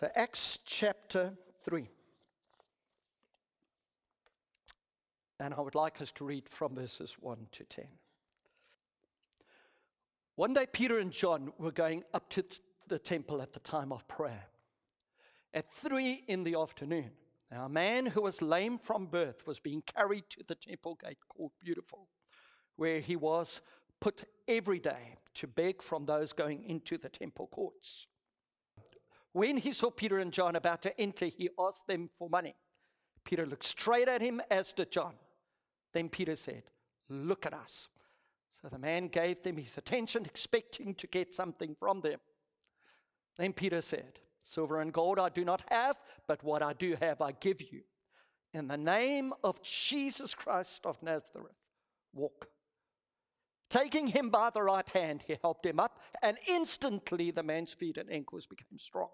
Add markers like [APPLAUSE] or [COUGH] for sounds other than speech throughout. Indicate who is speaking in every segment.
Speaker 1: So, Acts chapter 3. And I would like us to read from verses 1 to 10. One day, Peter and John were going up to the temple at the time of prayer. At three in the afternoon, now a man who was lame from birth was being carried to the temple gate called Beautiful, where he was put every day to beg from those going into the temple courts. When he saw Peter and John about to enter, he asked them for money. Peter looked straight at him, as did John. Then Peter said, Look at us. So the man gave them his attention, expecting to get something from them. Then Peter said, Silver and gold I do not have, but what I do have I give you. In the name of Jesus Christ of Nazareth, walk. Taking him by the right hand, he helped him up, and instantly the man's feet and ankles became strong.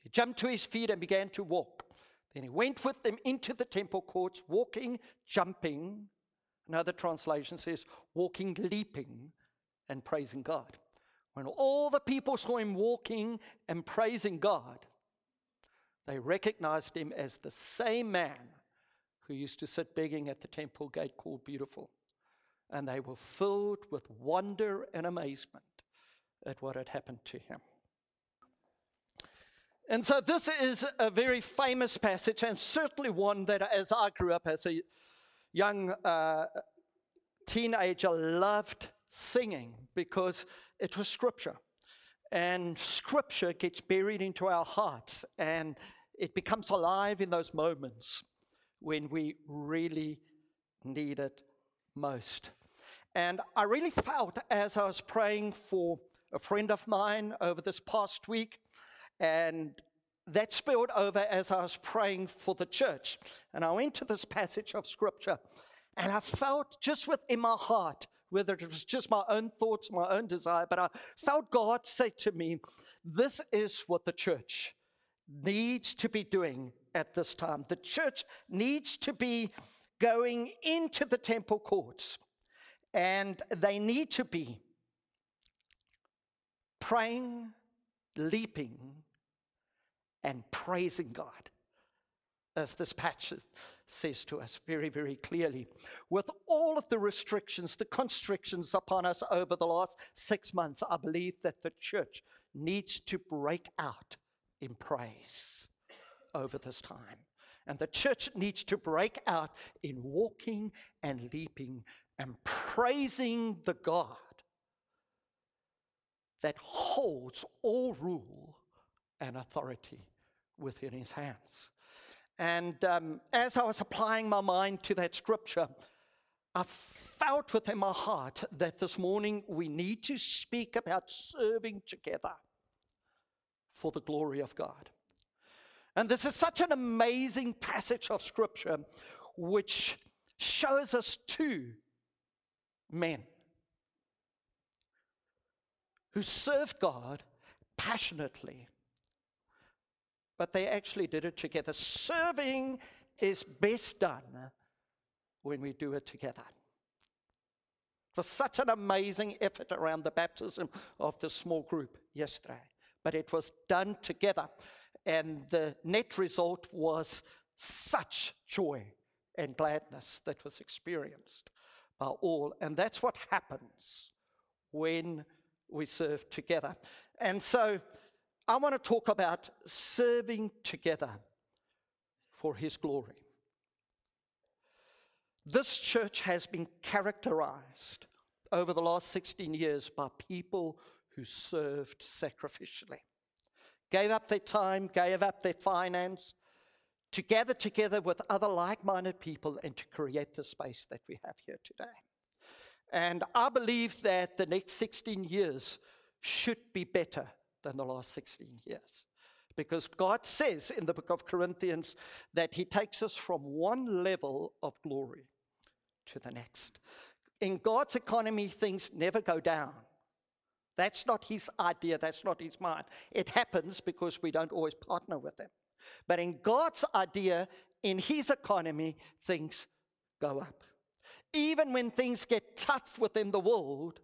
Speaker 1: He jumped to his feet and began to walk. Then he went with them into the temple courts, walking, jumping. Another translation says, walking, leaping, and praising God. When all the people saw him walking and praising God, they recognized him as the same man who used to sit begging at the temple gate called Beautiful and they were filled with wonder and amazement at what had happened to him. And so, this is a very famous passage, and certainly one that, as I grew up as a young uh, teenager, loved singing because it was scripture. And scripture gets buried into our hearts, and it becomes alive in those moments when we really need it most. And I really felt as I was praying for a friend of mine over this past week, and that spilled over as I was praying for the church. And I went to this passage of scripture, and I felt just within my heart, whether it was just my own thoughts, my own desire, but I felt God say to me, This is what the church needs to be doing at this time. The church needs to be going into the temple courts, and they need to be praying, leaping, and praising God. As this passage says to us very, very clearly. With all of the restrictions, the constrictions upon us over the last six months, I believe that the church needs to break out in praise over this time. And the church needs to break out in walking and leaping and praising the God that holds all rule and authority within his hands. And um, as I was applying my mind to that scripture, I felt within my heart that this morning we need to speak about serving together for the glory of God. And this is such an amazing passage of scripture which shows us two men who served God passionately, but they actually did it together. Serving is best done when we do it together. It was such an amazing effort around the baptism of the small group yesterday, but it was done together. And the net result was such joy and gladness that was experienced by all. And that's what happens when we serve together. And so I want to talk about serving together for His glory. This church has been characterized over the last 16 years by people who served sacrificially gave up their time, gave up their finance to gather together with other like minded people and to create the space that we have here today. And I believe that the next 16 years should be better than the last 16 years. Because God says in the book of Corinthians that He takes us from one level of glory to the next. In God's economy, things never go down, that's not his idea, that's not his mind. It happens because we don't always partner with him. But in God's idea, in his economy, things go up. Even when things get tough within the world,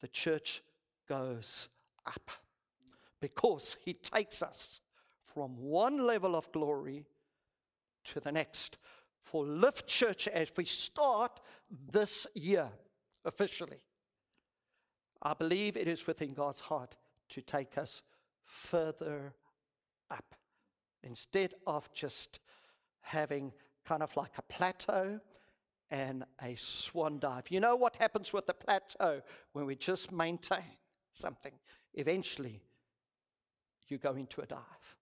Speaker 1: the church goes up because he takes us from one level of glory to the next. For Lift Church, as we start this year officially, I believe it is within God's heart to take us further up instead of just having kind of like a plateau and a swan dive. You know what happens with the plateau when we just maintain something? Eventually, you go into a dive.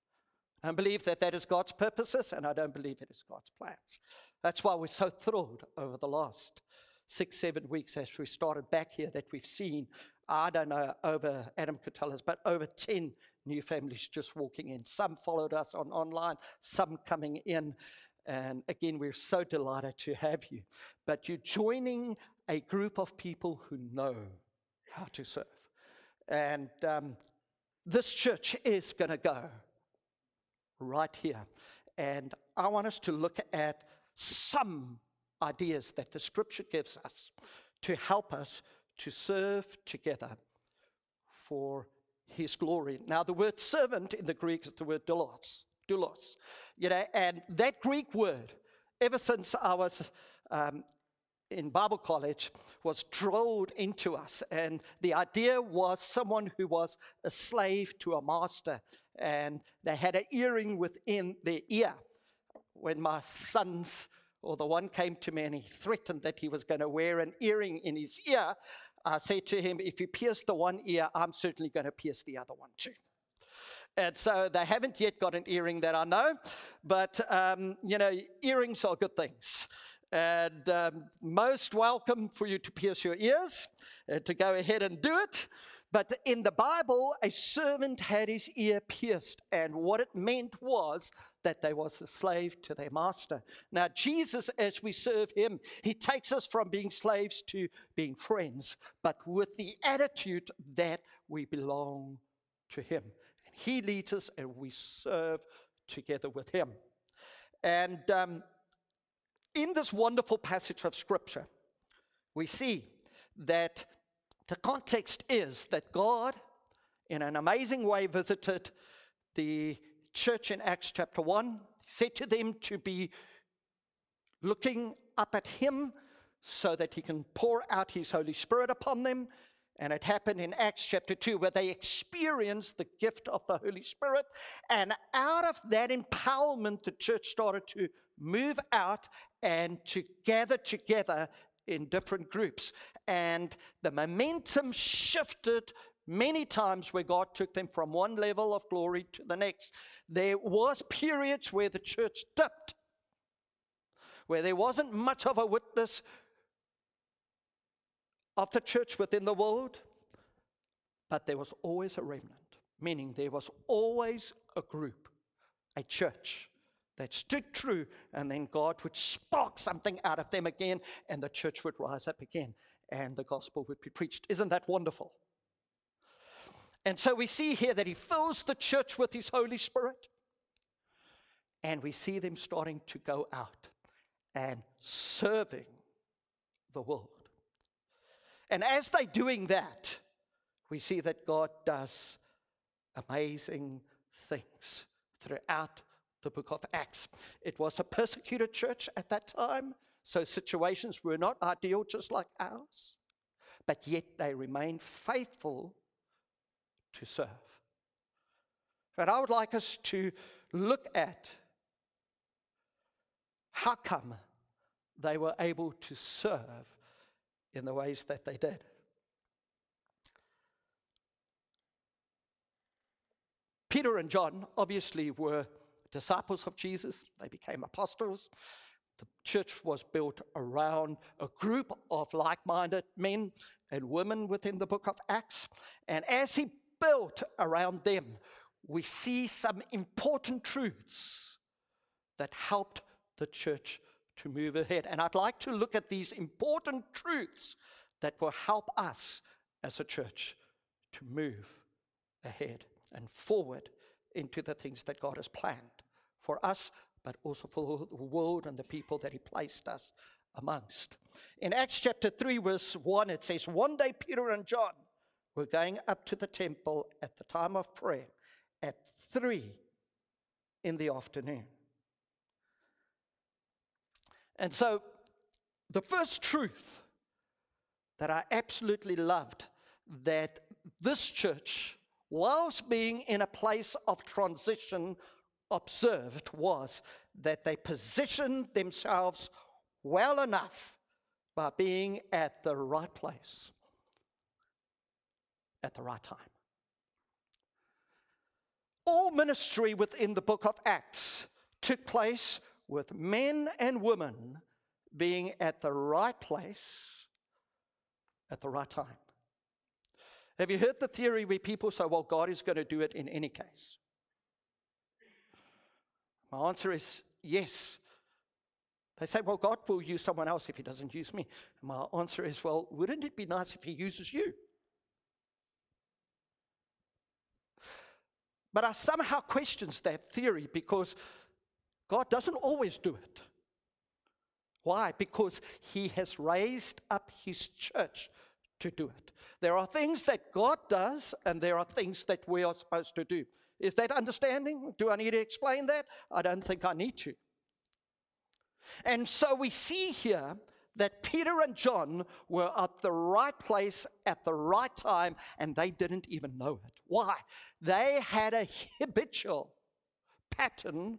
Speaker 1: I believe that that is God's purposes, and I don't believe it is God's plans. That's why we're so thrilled over the last six, seven weeks as we started back here that we've seen, I don't know, over Adam could tell us, but over 10 new families just walking in. Some followed us on online, some coming in. And again, we're so delighted to have you. But you're joining a group of people who know how to serve. And um, this church is going to go right here. And I want us to look at some ideas that the scripture gives us to help us to serve together for his glory. Now, the word servant in the Greek is the word doulos. Doulos. You know, and that Greek word, ever since I was um, in Bible college, was drilled into us. And the idea was someone who was a slave to a master, and they had an earring within their ear. When my sons, or the one came to me and he threatened that he was going to wear an earring in his ear, I said to him, If you pierce the one ear, I'm certainly going to pierce the other one too. And so they haven't yet got an earring that I know, but um, you know, earrings are good things. And um, most welcome for you to pierce your ears, and to go ahead and do it. But in the Bible, a servant had his ear pierced, and what it meant was that they was a slave to their master. Now, Jesus, as we serve him, he takes us from being slaves to being friends, but with the attitude that we belong to him. And he leads us, and we serve together with him. And um, in this wonderful passage of Scripture, we see that the context is that God, in an amazing way, visited the church in Acts chapter 1, said to them to be looking up at Him so that He can pour out His Holy Spirit upon them. And it happened in Acts chapter 2 where they experienced the gift of the Holy Spirit. And out of that empowerment, the church started to move out and to gather together in different groups. And the momentum shifted many times where God took them from one level of glory to the next. There was periods where the church dipped, where there wasn't much of a witness of the church within the world, but there was always a remnant, meaning there was always a group, a church that stood true, and then God would spark something out of them again, and the church would rise up again, and the gospel would be preached. Isn't that wonderful? And so we see here that He fills the church with His Holy Spirit, and we see them starting to go out and serving the world. And as they're doing that, we see that God does amazing things throughout the book of Acts. It was a persecuted church at that time, so situations were not ideal just like ours, but yet they remained faithful to serve. And I would like us to look at how come they were able to serve in the ways that they did. Peter and John obviously were disciples of Jesus, they became apostles. The church was built around a group of like minded men and women within the book of Acts. And as he built around them, we see some important truths that helped the church to move ahead. And I'd like to look at these important truths that will help us as a church to move ahead and forward into the things that God has planned for us, but also for the world and the people that He placed us amongst. In Acts chapter 3, verse 1, it says, One day Peter and John were going up to the temple at the time of prayer at 3 in the afternoon. And so, the first truth that I absolutely loved that this church, whilst being in a place of transition, observed was that they positioned themselves well enough by being at the right place at the right time. All ministry within the book of Acts took place with men and women being at the right place at the right time. Have you heard the theory where people say, well, God is going to do it in any case? My answer is yes. They say, well, God will use someone else if he doesn't use me. And my answer is, well, wouldn't it be nice if he uses you? But I somehow questions that theory because God doesn't always do it. Why? Because he has raised up his church to do it. There are things that God does, and there are things that we are supposed to do. Is that understanding? Do I need to explain that? I don't think I need to. And so we see here that Peter and John were at the right place at the right time, and they didn't even know it. Why? They had a habitual pattern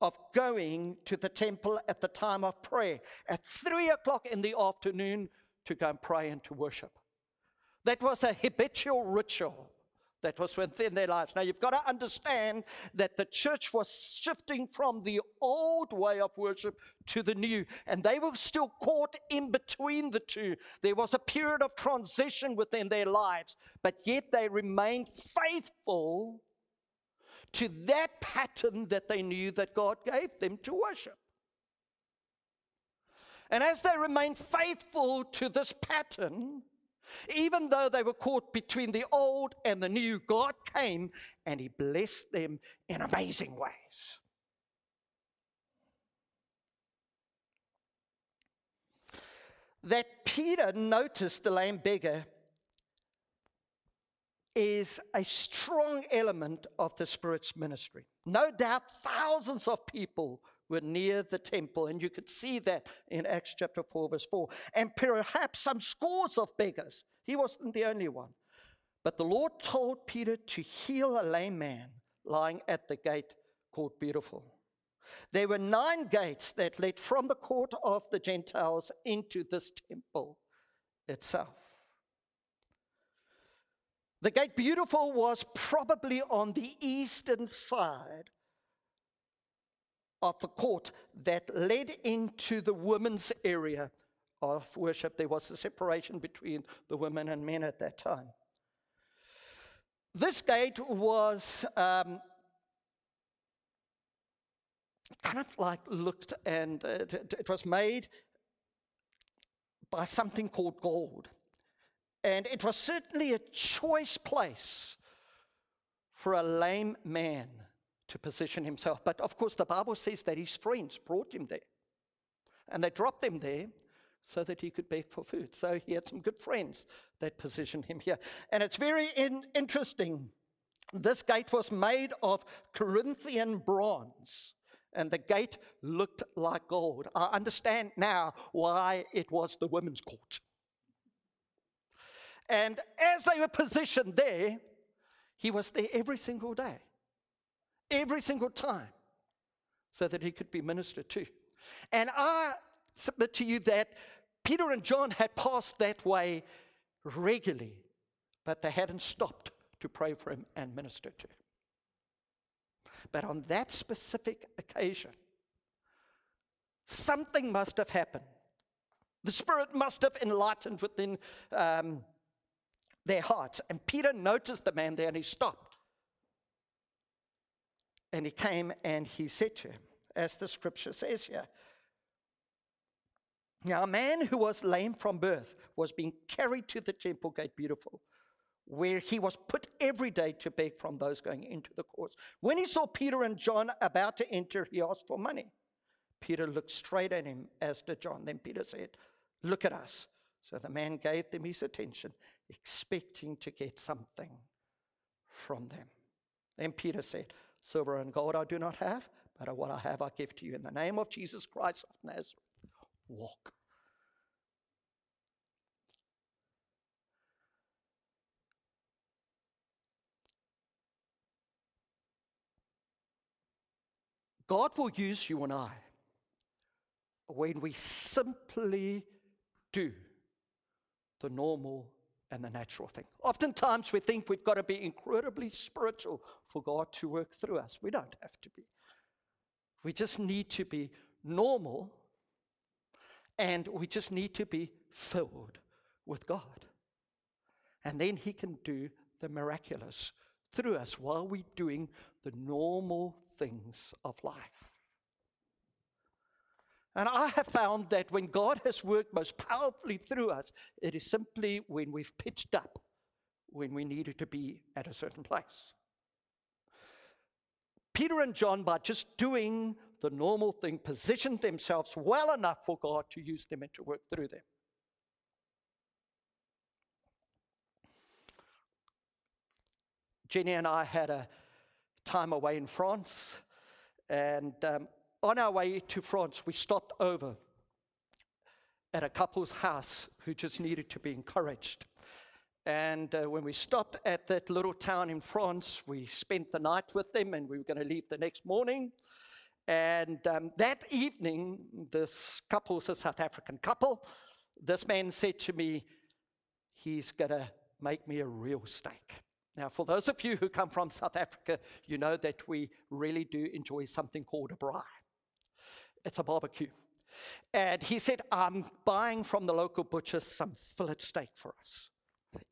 Speaker 1: of going to the temple at the time of prayer at three o'clock in the afternoon to go and pray and to worship. That was a habitual ritual that was within their lives. Now, you've got to understand that the church was shifting from the old way of worship to the new, and they were still caught in between the two. There was a period of transition within their lives, but yet they remained faithful to that pattern that they knew that God gave them to worship. And as they remained faithful to this pattern, even though they were caught between the old and the new, God came and He blessed them in amazing ways. That Peter noticed the lame beggar is a strong element of the Spirit's ministry. No doubt thousands of people were near the temple, and you could see that in Acts chapter 4, verse 4. And perhaps some scores of beggars. He wasn't the only one. But the Lord told Peter to heal a lame man lying at the gate called Beautiful. There were nine gates that led from the court of the Gentiles into this temple itself. The gate Beautiful was probably on the eastern side of the court that led into the women's area of worship. There was a separation between the women and men at that time. This gate was um, kind of like looked and uh, it, it was made by something called gold. And it was certainly a choice place for a lame man to position himself. But of course, the Bible says that his friends brought him there. And they dropped him there so that he could beg for food. So he had some good friends that positioned him here. And it's very in- interesting. This gate was made of Corinthian bronze, and the gate looked like gold. I understand now why it was the women's court. And as they were positioned there, he was there every single day every single time so that he could be ministered to. And I submit to you that Peter and John had passed that way regularly, but they hadn't stopped to pray for him and minister to him. But on that specific occasion, something must have happened. The Spirit must have enlightened within um, their hearts. And Peter noticed the man there and he stopped. And he came and he said to him, as the scripture says here, now, a man who was lame from birth was being carried to the temple gate, beautiful, where he was put every day to beg from those going into the courts. When he saw Peter and John about to enter, he asked for money. Peter looked straight at him, as did John. Then Peter said, Look at us. So the man gave them his attention, expecting to get something from them. Then Peter said, Silver and gold I do not have, but what I have I give to you. In the name of Jesus Christ of Nazareth, walk. God will use you and I when we simply do the normal and the natural thing. Oftentimes we think we've got to be incredibly spiritual for God to work through us. We don't have to be. We just need to be normal and we just need to be filled with God. And then He can do the miraculous through us while we're doing the normal things of life. And I have found that when God has worked most powerfully through us, it is simply when we've pitched up when we needed to be at a certain place. Peter and John, by just doing the normal thing, positioned themselves well enough for God to use them and to work through them. Jenny and I had a time away in France, and um, on our way to France, we stopped over at a couple's house who just needed to be encouraged. And uh, when we stopped at that little town in France, we spent the night with them and we were going to leave the next morning. And um, that evening, this couple was a South African couple. This man said to me, He's going to make me a real steak. Now, for those of you who come from South Africa, you know that we really do enjoy something called a braai. It's a barbecue. And he said, I'm buying from the local butcher some fillet steak for us.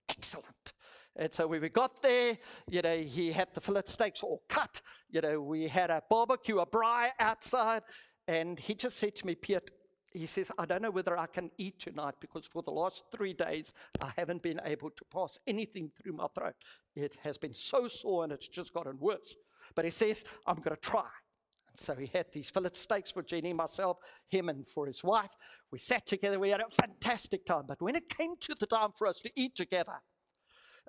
Speaker 1: Excellent. And so when we got there, you know, he had the fillet steaks all cut. You know, we had a barbecue, a braai outside. And he just said to me, Piet, he says, I don't know whether I can eat tonight because for the last three days, I haven't been able to pass anything through my throat. It has been so sore and it's just gotten worse. But he says, I'm going to try. So he had these fillet steaks for Jenny, myself, him, and for his wife. We sat together. We had a fantastic time. But when it came to the time for us to eat together,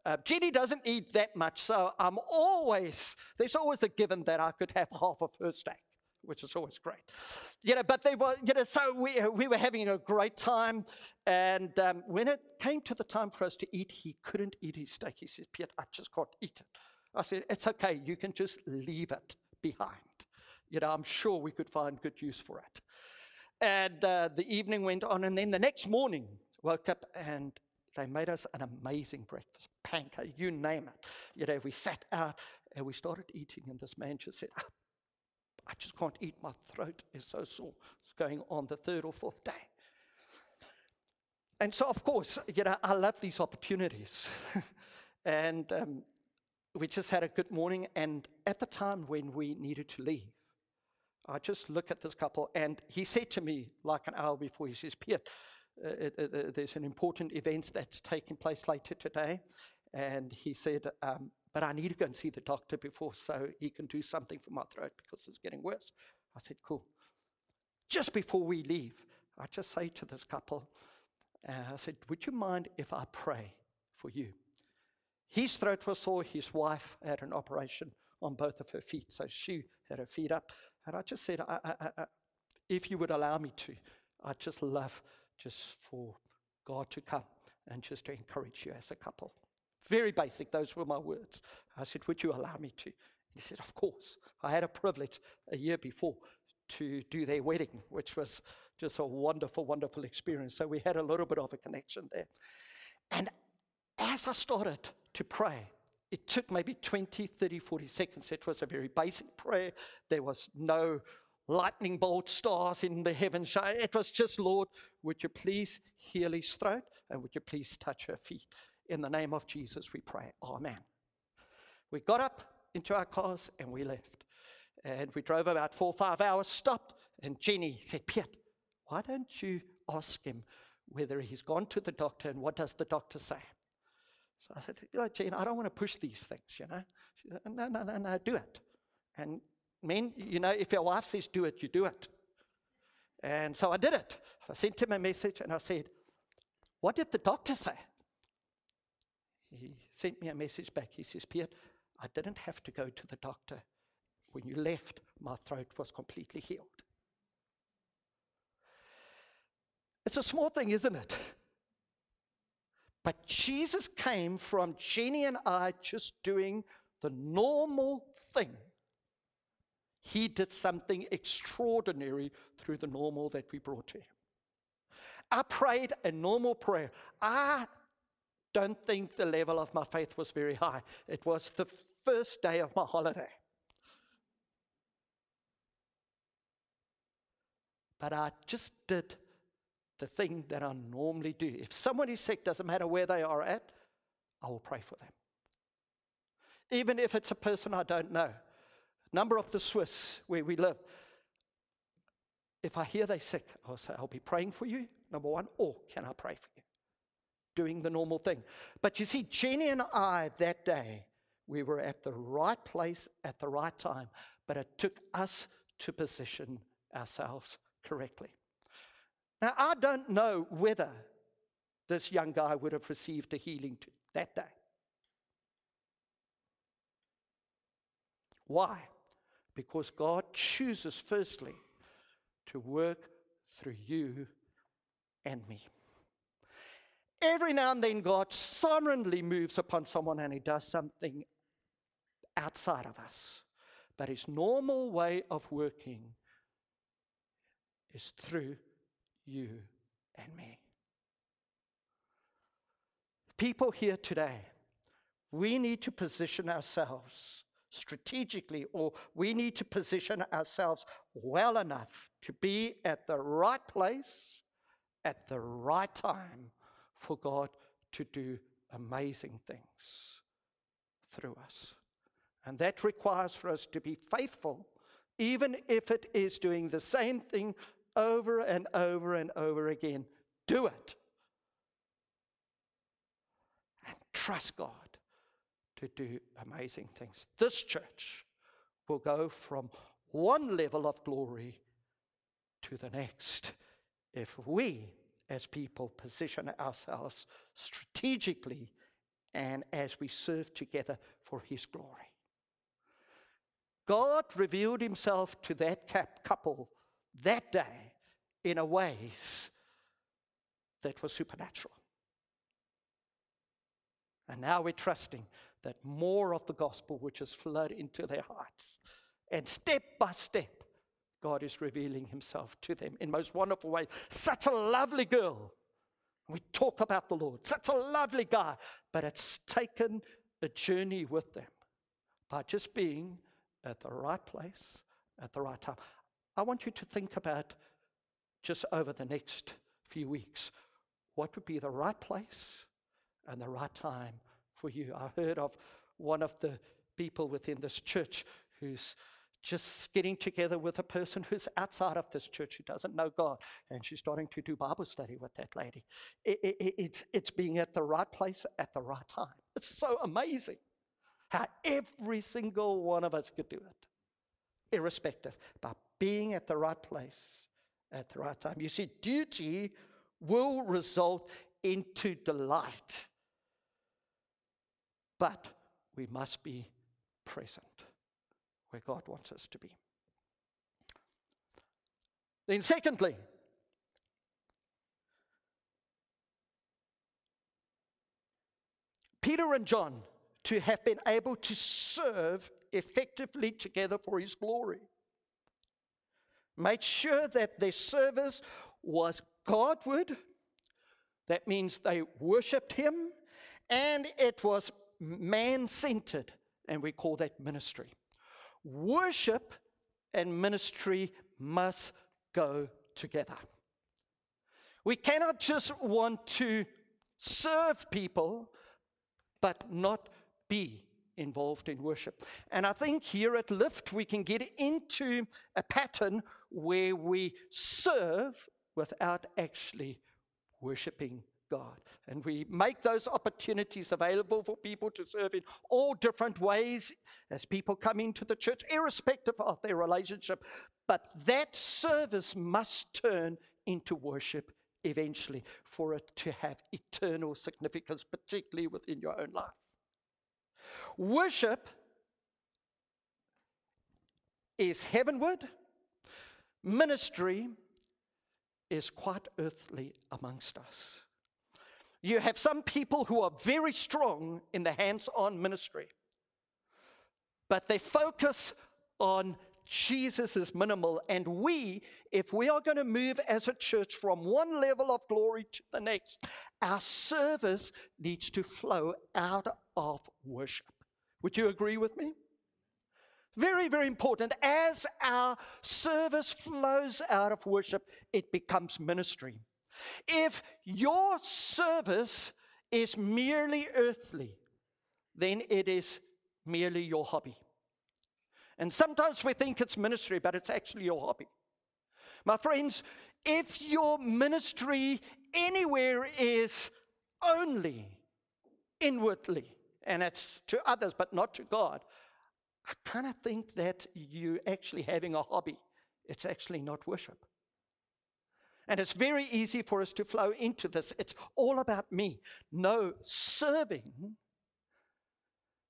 Speaker 1: uh, Jenny doesn't eat that much, so I'm always there's always a given that I could have half of her steak, which is always great. You know, but they were, you know, so we we were having a great time, and um, when it came to the time for us to eat, he couldn't eat his steak. He says, "Piet, I just can't eat it." I said, "It's okay. You can just leave it behind." You know, I'm sure we could find good use for it. And uh, the evening went on, and then the next morning, woke up and they made us an amazing breakfast, pancake, you name it. You know, we sat out and we started eating, and this man just said, oh, I just can't eat. My throat is so sore. It's going on the third or fourth day. And so, of course, you know, I love these opportunities. [LAUGHS] and um, we just had a good morning. And at the time when we needed to leave, I just look at this couple, and he said to me like an hour before, he says, Piet, uh, uh, uh, there's an important event that's taking place later today. And he said, um, but I need to go and see the doctor before so he can do something for my throat because it's getting worse. I said, cool. Just before we leave, I just say to this couple, uh, I said, would you mind if I pray for you? His throat was sore. His wife had an operation on both of her feet, so she had her feet up. And I just said, I, I, I, if you would allow me to, I'd just love just for God to come and just to encourage you as a couple. Very basic, those were my words. I said, Would you allow me to? He said, Of course. I had a privilege a year before to do their wedding, which was just a wonderful, wonderful experience. So we had a little bit of a connection there. And as I started to pray, it took maybe 20, 30, 40 seconds. It was a very basic prayer. There was no lightning bolt stars in the heavens. It was just, Lord, would you please heal his throat and would you please touch her feet? In the name of Jesus, we pray. Amen. We got up into our cars and we left. And we drove about four or five hours, stopped, and Jenny said, Piet, why don't you ask him whether he's gone to the doctor and what does the doctor say? I said, know, Jane, I don't want to push these things, you know. She said, no, no, no, no, do it. And men, you know, if your wife says do it, you do it. And so I did it. I sent him a message and I said, What did the doctor say? He sent me a message back. He says, Piet, I didn't have to go to the doctor. when you left, my throat was completely healed. It's a small thing, isn't it? But Jesus came from Jenny and I just doing the normal thing. He did something extraordinary through the normal that we brought to him. I prayed a normal prayer. I don't think the level of my faith was very high. It was the first day of my holiday. But I just did the thing that I normally do. If someone is sick, doesn't matter where they are at, I will pray for them. Even if it's a person I don't know. Number of the Swiss where we live. If I hear they're sick, I'll say, I'll be praying for you, number one, or can I pray for you? Doing the normal thing. But you see, Jenny and I that day, we were at the right place at the right time, but it took us to position ourselves correctly. Now, I don't know whether this young guy would have received a healing that day. Why? Because God chooses, firstly, to work through you and me. Every now and then, God sovereignly moves upon someone and He does something outside of us. But His normal way of working is through you and me. People here today, we need to position ourselves strategically, or we need to position ourselves well enough to be at the right place at the right time for God to do amazing things through us. And that requires for us to be faithful, even if it is doing the same thing over and over and over again. Do it. And trust God to do amazing things. This church will go from one level of glory to the next if we, as people, position ourselves strategically and as we serve together for His glory. God revealed Himself to that couple that day in a ways that was supernatural. And now we're trusting that more of the gospel which has flowed into their hearts. And step by step, God is revealing himself to them in most wonderful ways. Such a lovely girl. We talk about the Lord. Such a lovely guy. But it's taken a journey with them by just being at the right place at the right time. I want you to think about just over the next few weeks what would be the right place and the right time for you. I heard of one of the people within this church who's just getting together with a person who's outside of this church who doesn't know God, and she's starting to do Bible study with that lady. It, it, it's, it's being at the right place at the right time. [LAUGHS] It's so amazing how every single one of us could do it, irrespective, by being at the right place at the right time. You see, duty will result into delight, but we must be present where God wants us to be. Then, secondly, Peter and John to have been able to serve effectively together for his glory. Made sure that their service was Godward. That means they worshiped him, and it was man centered, and we call that ministry. Worship and ministry must go together. We cannot just want to serve people, but not be involved in worship. And I think here at Lift, we can get into a pattern where we serve without actually worshiping God. And we make those opportunities available for people to serve in all different ways as people come into the church, irrespective of their relationship. But that service must turn into worship eventually for it to have eternal significance, particularly within your own life. Worship is heavenward, ministry is quite earthly amongst us. You have some people who are very strong in the hands on ministry, but they focus on Jesus is minimal. And we, if we are going to move as a church from one level of glory to the next, our service needs to flow out of worship. Would you agree with me? Very, very important. As our service flows out of worship, it becomes ministry. If your service is merely earthly, then it is merely your hobby. And sometimes we think it's ministry, but it's actually your hobby. My friends, if your ministry anywhere is only inwardly, and it's to others but not to God, I kind of think that you're actually having a hobby. It's actually not worship. And it's very easy for us to flow into this. It's all about me. No, serving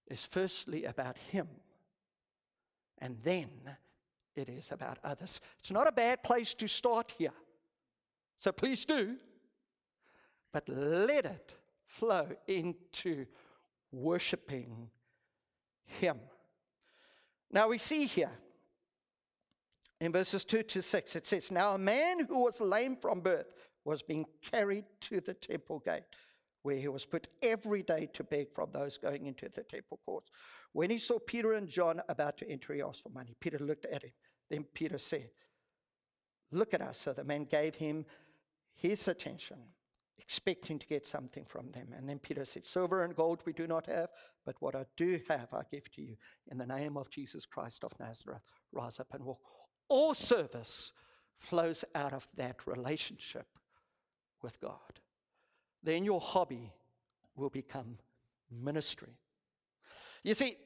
Speaker 1: is firstly about Him. And then it is about others. It's not a bad place to start here. So please do. But let it flow into worshiping Him. Now we see here in verses 2 to 6, it says, Now a man who was lame from birth was being carried to the temple gate, where he was put every day to beg from those going into the temple courts. When he saw Peter and John about to enter, he asked for money. Peter looked at him. Then Peter said, Look at us. So the man gave him his attention, expecting to get something from them. And then Peter said, Silver and gold we do not have, but what I do have I give to you. In the name of Jesus Christ of Nazareth, rise up and walk. All service flows out of that relationship with God. Then your hobby will become ministry. You see,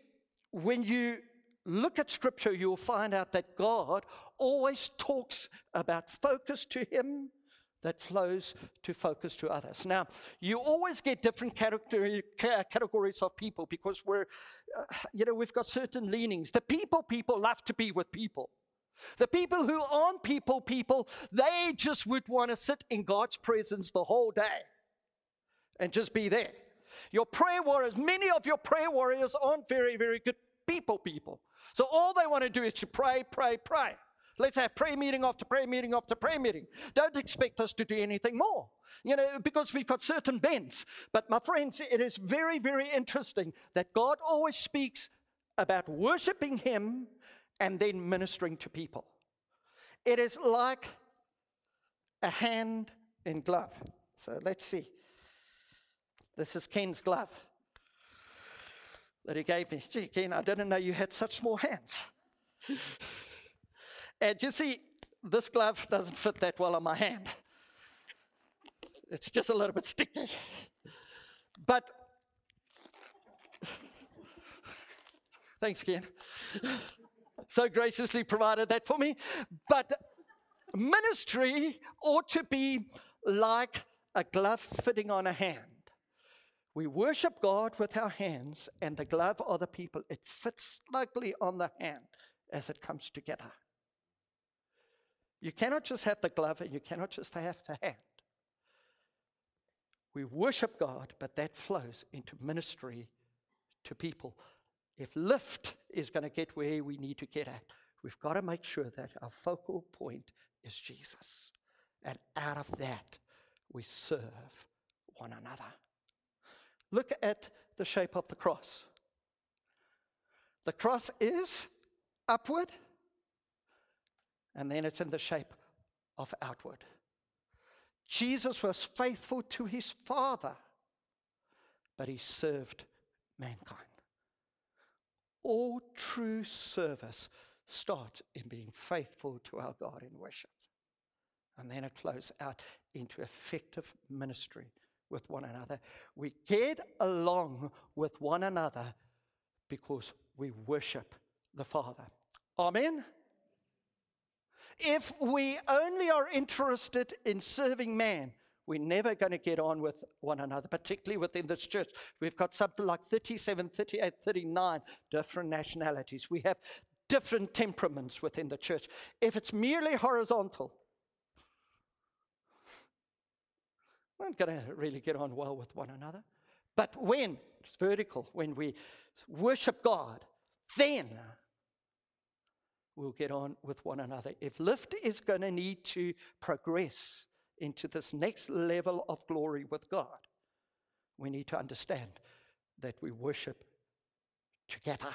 Speaker 1: when you look at scripture, you'll find out that God always talks about focus to Him that flows to focus to others. Now, you always get different categories of people because we're, uh, you know, we've got certain leanings. The people people love to be with people. The people who aren't people people, they just would want to sit in God's presence the whole day and just be there. Your prayer warriors, many of your prayer warriors aren't very, very good people people. So all they want to do is to pray, pray, pray. Let's have prayer meeting after prayer meeting after prayer meeting. Don't expect us to do anything more, you know, because we've got certain bends. But my friends, it is very, very interesting that God always speaks about worshiping Him and then ministering to people. It is like a hand in glove. So let's see. This is Ken's glove that he gave me. Gee, Ken, I didn't know you had such small hands. and you see, this glove doesn't fit that well on my hand. It's just a little bit sticky. But thanks, Ken. So graciously provided that for me. But ministry ought to be like a glove fitting on a hand. We worship God with our hands, and the glove of the people, it fits snugly on the hand as it comes together. You cannot just have the glove and you cannot just have the hand. We worship God, but that flows into ministry to people. If lift is going to get where we need to get at, we've got to make sure that our focal point is Jesus. And out of that, we serve one another. Look at the shape of the cross. The cross is upward, and then it's in the shape of outward. Jesus was faithful to his Father, but he served mankind. All true service starts in being faithful to our God in worship. And then it flows out into effective ministry with one another. We get along with one another because we worship the Father. Amen. If we only are interested in serving man, we're never going to get on with one another, particularly within this church. We've got something like 37, 38, 39 different nationalities. We have different temperaments within the church. If it's merely horizontal, we're not going to really get on well with one another. But when it's vertical, when we worship God, then we'll get on with one another. If Lift is going to need to progress into this next level of glory with God, we need to understand that we worship together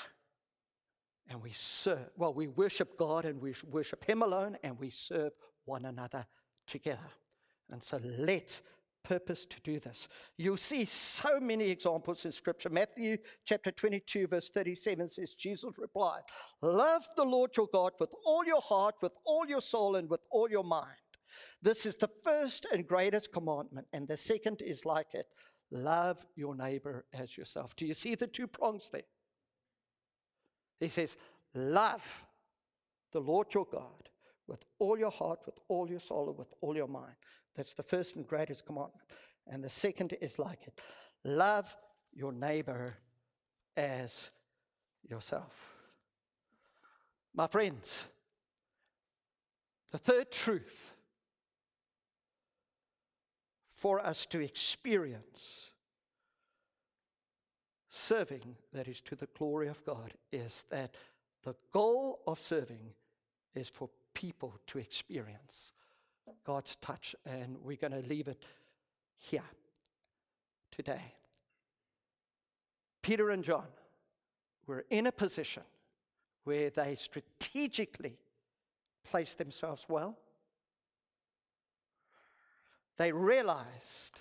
Speaker 1: and we serve. Well, we worship God and we worship Him alone and we serve one another together. And so let's purpose to do this. You'll see so many examples in Scripture. Matthew chapter 22, verse 37 says, Jesus replied, Love the Lord your God with all your heart, with all your soul, and with all your mind. This is the first and greatest commandment, and the second is like it love your neighbor as yourself. Do you see the two prongs there? He says, Love the Lord your God with all your heart, with all your soul, and with all your mind. That's the first and greatest commandment. And the second is like it love your neighbor as yourself. My friends, the third truth for us to experience serving that is to the glory of God is that the goal of serving is for people to experience God's touch. And we're going to leave it here today. Peter and John were in a position where they strategically placed themselves well. They realized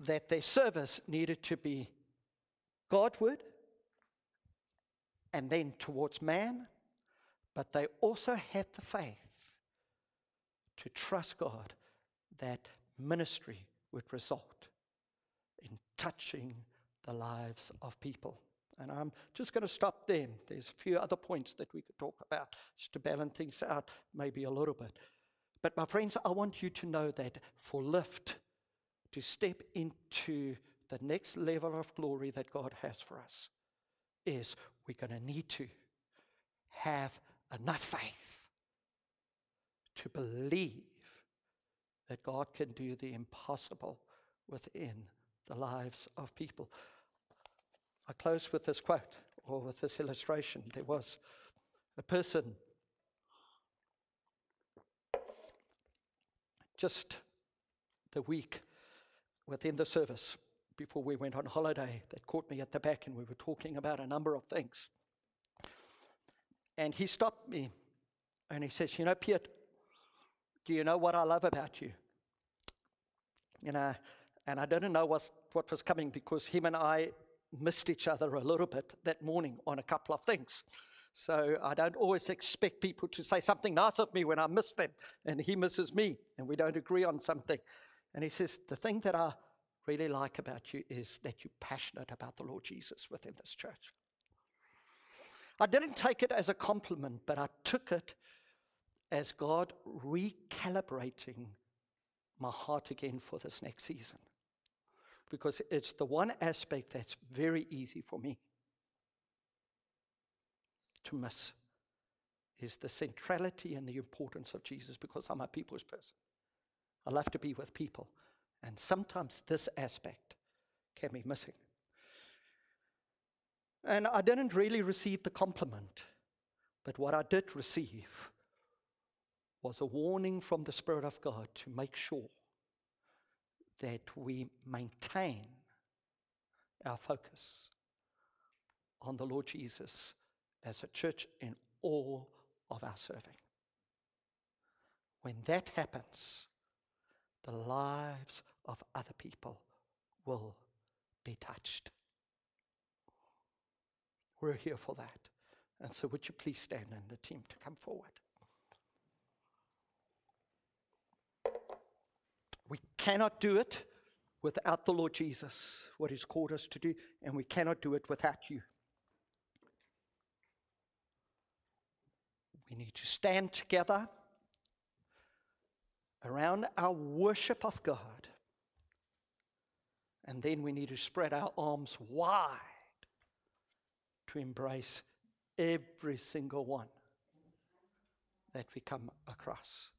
Speaker 1: that their service needed to be Godward and then towards man, but they also had the faith to trust God that ministry would result in touching the lives of people. And I'm just going to stop there. There's a few other points that we could talk about just to balance things out, maybe a little bit. But my friends, I want you to know that for Lift to step into the next level of glory that God has for us is we're going to need to have enough faith to believe that God can do the impossible within the lives of people. I close with this quote or with this illustration. There was a person just the week within the service before we went on holiday that caught me at the back, and we were talking about a number of things. And he stopped me and he says, You know, Piet, do you know what I love about you? You know, and I didn't know what, what was coming because him and I missed each other a little bit that morning on a couple of things. So I don't always expect people to say something nice of me when I miss them, and he misses me, and we don't agree on something. And he says, The thing that I really like about you is that you're passionate about the Lord Jesus within this church. I didn't take it as a compliment, but I took it as God recalibrating my heart again for this next season. Because it's the one aspect that's very easy for me to miss is the centrality and the importance of Jesus because I'm a people's person. I love to be with people. And sometimes this aspect can be missing. And I didn't really receive the compliment, but what I did receive was a warning from the Spirit of God to make sure that we maintain our focus on the Lord Jesus as a church in all of our serving. When that happens, the lives of other people will be touched. We're here for that. And so, would you please stand and the team to come forward? We cannot do it without the Lord Jesus, what He's called us to do, and we cannot do it without you. We need to stand together around our worship of God. And then we need to spread our arms wide to embrace every single one that we come across.